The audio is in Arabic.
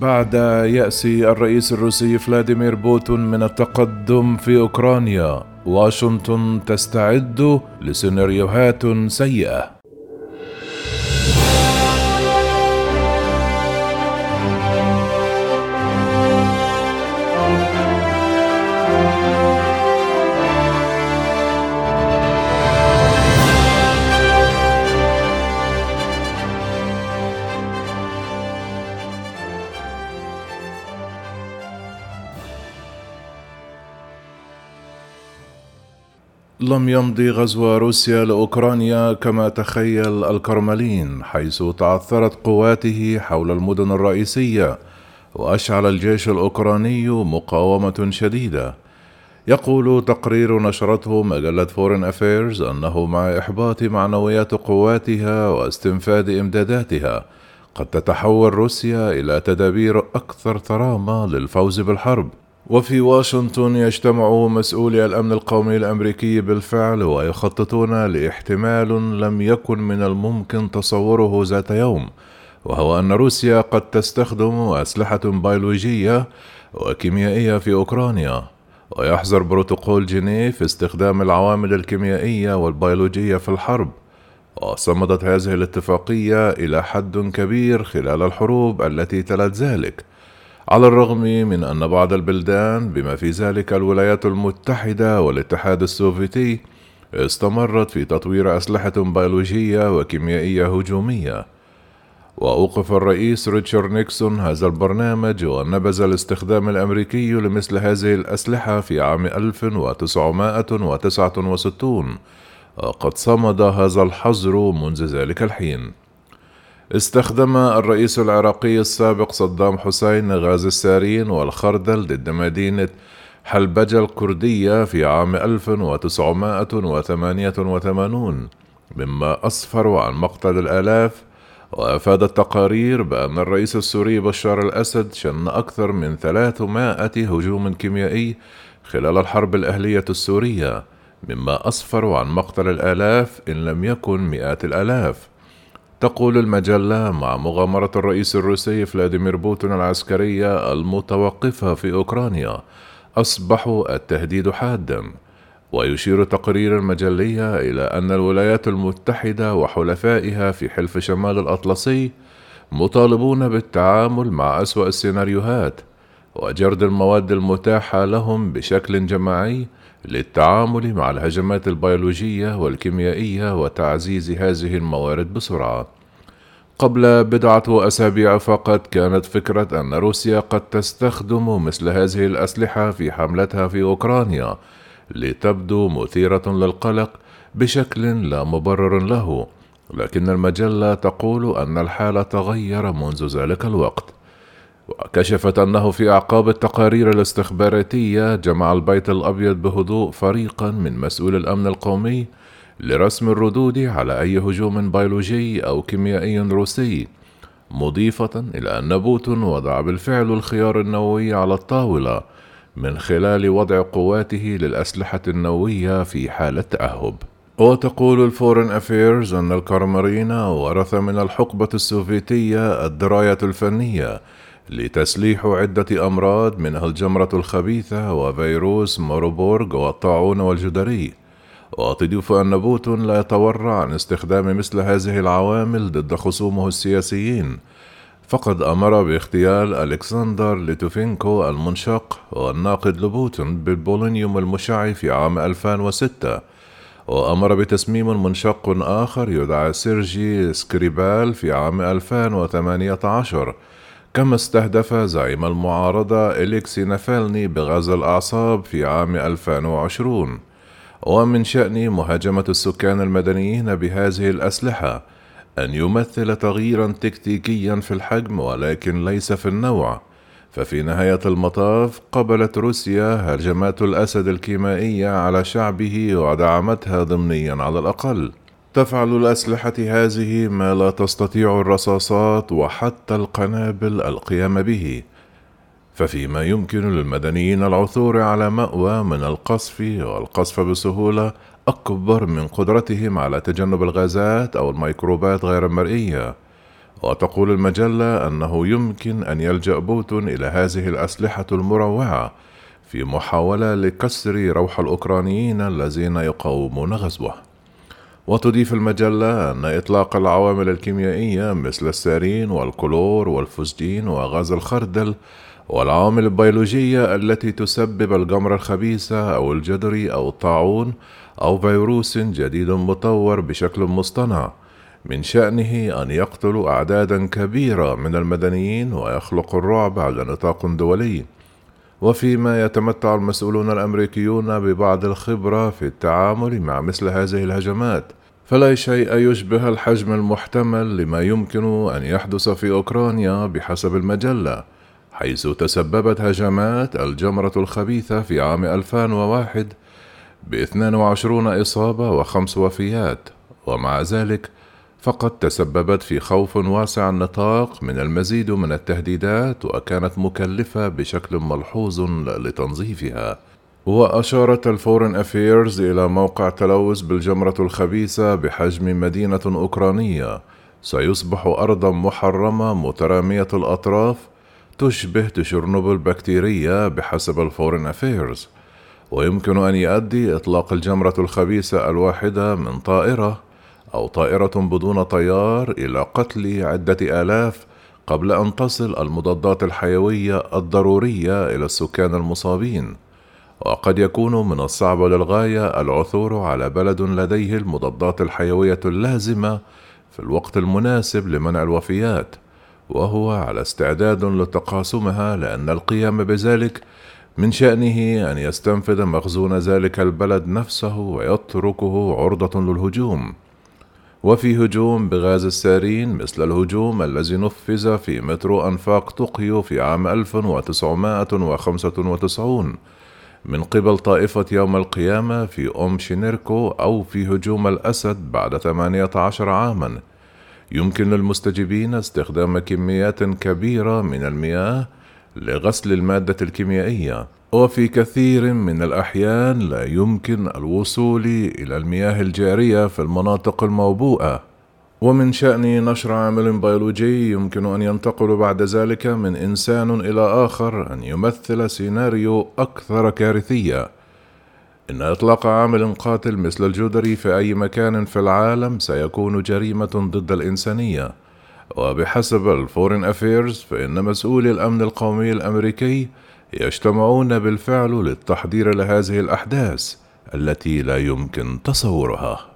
بعد يأس الرئيس الروسي فلاديمير بوتون من التقدم في أوكرانيا واشنطن تستعد لسيناريوهات سيئة. لم يمض غزو روسيا لأوكرانيا كما تخيل الكرملين حيث تعثرت قواته حول المدن الرئيسية وأشعل الجيش الأوكراني مقاومة شديدة. يقول تقرير نشرته مجلة فورن افيرز أنه مع إحباط معنويات قواتها واستنفاد إمداداتها قد تتحول روسيا إلى تدابير أكثر صرامة للفوز بالحرب. وفي واشنطن يجتمع مسؤولي الأمن القومي الأمريكي بالفعل ويخططون لاحتمال لم يكن من الممكن تصوره ذات يوم وهو أن روسيا قد تستخدم أسلحة بيولوجية وكيميائية في أوكرانيا ويحظر بروتوكول جنيف استخدام العوامل الكيميائية والبيولوجية في الحرب. وصمدت هذه الاتفاقية إلى حد كبير خلال الحروب التي تلت ذلك. على الرغم من أن بعض البلدان بما في ذلك الولايات المتحدة والاتحاد السوفيتي استمرت في تطوير أسلحة بيولوجية وكيميائية هجومية. وأوقف الرئيس ريتشارد نيكسون هذا البرنامج ونبذ الاستخدام الأمريكي لمثل هذه الأسلحة في عام 1969 وقد صمد هذا الحظر منذ ذلك الحين. استخدم الرئيس العراقي السابق صدام حسين غاز السارين والخردل ضد مدينة حلبجة الكردية في عام 1988 مما أسفر عن مقتل الآلاف. وأفاد التقارير بأن الرئيس السوري بشار الأسد شن أكثر من 300 هجوم كيميائي خلال الحرب الأهلية السورية مما أسفر عن مقتل الآلاف إن لم يكن مئات الآلاف. تقول المجلة مع مغامرة الرئيس الروسي فلاديمير بوتين العسكرية المتوقفة في أوكرانيا أصبح التهديد حادا. ويشير تقرير المجلية إلى أن الولايات المتحدة وحلفائها في حلف شمال الأطلسي مطالبون بالتعامل مع أسوأ السيناريوهات وجرد المواد المتاحة لهم بشكل جماعي للتعامل مع الهجمات البيولوجية والكيميائية وتعزيز هذه الموارد بسرعة. قبل بضعة أسابيع فقط كانت فكرة أن روسيا قد تستخدم مثل هذه الأسلحة في حملتها في أوكرانيا لتبدو مثيرة للقلق بشكل لا مبرر له، لكن المجلة تقول أن الحال تغير منذ ذلك الوقت. وكشفت أنه في أعقاب التقارير الاستخباراتية جمع البيت الأبيض بهدوء فريقا من مسؤول الأمن القومي لرسم الردود على أي هجوم بيولوجي أو كيميائي روسي مضيفة إلى أن بوتين وضع بالفعل الخيار النووي على الطاولة من خلال وضع قواته للأسلحة النووية في حالة تأهب. وتقول الفورن أفيرز أن الكرملين ورث من الحقبة السوفيتية الدراية الفنية لتسليح عدة أمراض منها الجمرة الخبيثة وفيروس ماربورغ والطاعون والجدري. وتضيف أن بوتين لا يتورع عن استخدام مثل هذه العوامل ضد خصومه السياسيين. فقد أمر باغتيال ألكسندر ليتفينينكو المنشق والناقد لبوتين بالبولونيوم المشع في عام 2006 وأمر بتسميم منشق آخر يدعى سيرجي سكريبال في عام 2018 كما استهدف زعيم المعارضة أليكسي نافالني بغاز الأعصاب في عام 2020 ومن شأن مهاجمة السكان المدنيين بهذه الأسلحة أن يمثل تغييرا تكتيكيا في الحجم ولكن ليس في النوع. ففي نهاية المطاف قبلت روسيا هجمات الأسد الكيميائية على شعبه ودعمتها ضمنيا على الأقل. تفعل الأسلحة هذه ما لا تستطيع الرصاصات وحتى القنابل القيام به. ففيما يمكن للمدنيين العثور على مأوى من القصف والقصف بسهولة أكبر من قدرتهم على تجنب الغازات أو الميكروبات غير المرئية. وتقول المجلة أنه يمكن أن يلجأ بوتين إلى هذه الأسلحة المروعة في محاولة لكسر روح الأوكرانيين الذين يقاومون غزوه. وتضيف المجلة أن إطلاق العوامل الكيميائية مثل السارين والكلور والفوسجين وغاز الخردل والعوامل البيولوجية التي تسبب الجمرة الخبيثة أو الجدري أو الطاعون أو فيروس جديد مطور بشكل مصطنع من شأنه أن يقتل أعدادا كبيرة من المدنيين ويخلق الرعب على نطاق دولي. وفيما يتمتع المسؤولون الأمريكيون ببعض الخبرة في التعامل مع مثل هذه الهجمات. فلا شيء يشبه الحجم المحتمل لما يمكن أن يحدث في أوكرانيا بحسب المجلة حيث تسببت هجمات الجمرة الخبيثة في عام 2001 ب 22 إصابة وخمس وفيات ومع ذلك فقد تسببت في خوف واسع النطاق من المزيد من التهديدات وكانت مكلفة بشكل ملحوظ لتنظيفها. وأشارت الفورن أفيرز إلى موقع تلوث بالجمرة الخبيثة بحجم مدينة أوكرانية. سيصبح أرضا محرمة مترامية الأطراف تشبه تشيرنوبيل بكتيرية بحسب الفورن أفيرز. ويمكن أن يؤدي إطلاق الجمرة الخبيثة الواحدة من طائرة أو طائرة بدون طيار إلى قتل عدة آلاف قبل أن تصل المضادات الحيوية الضرورية إلى السكان المصابين. وقد يكون من الصعب للغاية العثور على بلد لديه المضادات الحيوية اللازمة في الوقت المناسب لمنع الوفيات وهو على استعداد لتقاسمها لأن القيام بذلك من شأنه أن يستنفذ مخزون ذلك البلد نفسه ويتركه عرضة للهجوم. وفي هجوم بغاز السارين مثل الهجوم الذي نفذ في مترو أنفاق طوكيو في عام 1995 من قبل طائفة يوم القيامة في أم شينيركو أو في هجوم الأسد بعد 18 عامًا. يمكن للمستجيبين استخدام كميات كبيرة من المياه لغسل المادة الكيميائية. وفي كثير من الأحيان لا يمكن الوصول إلى المياه الجارية في المناطق الموبوءة. ومن شأن نشر عامل بيولوجي يمكن أن ينتقل بعد ذلك من إنسان إلى آخر أن يمثل سيناريو أكثر كارثية. إن إطلاق عامل قاتل مثل الجدري في أي مكان في العالم سيكون جريمة ضد الإنسانية. وبحسب الفورين أفيرز فإن مسؤولي الأمن القومي الأمريكي يجتمعون بالفعل للتحضير لهذه الأحداث التي لا يمكن تصورها.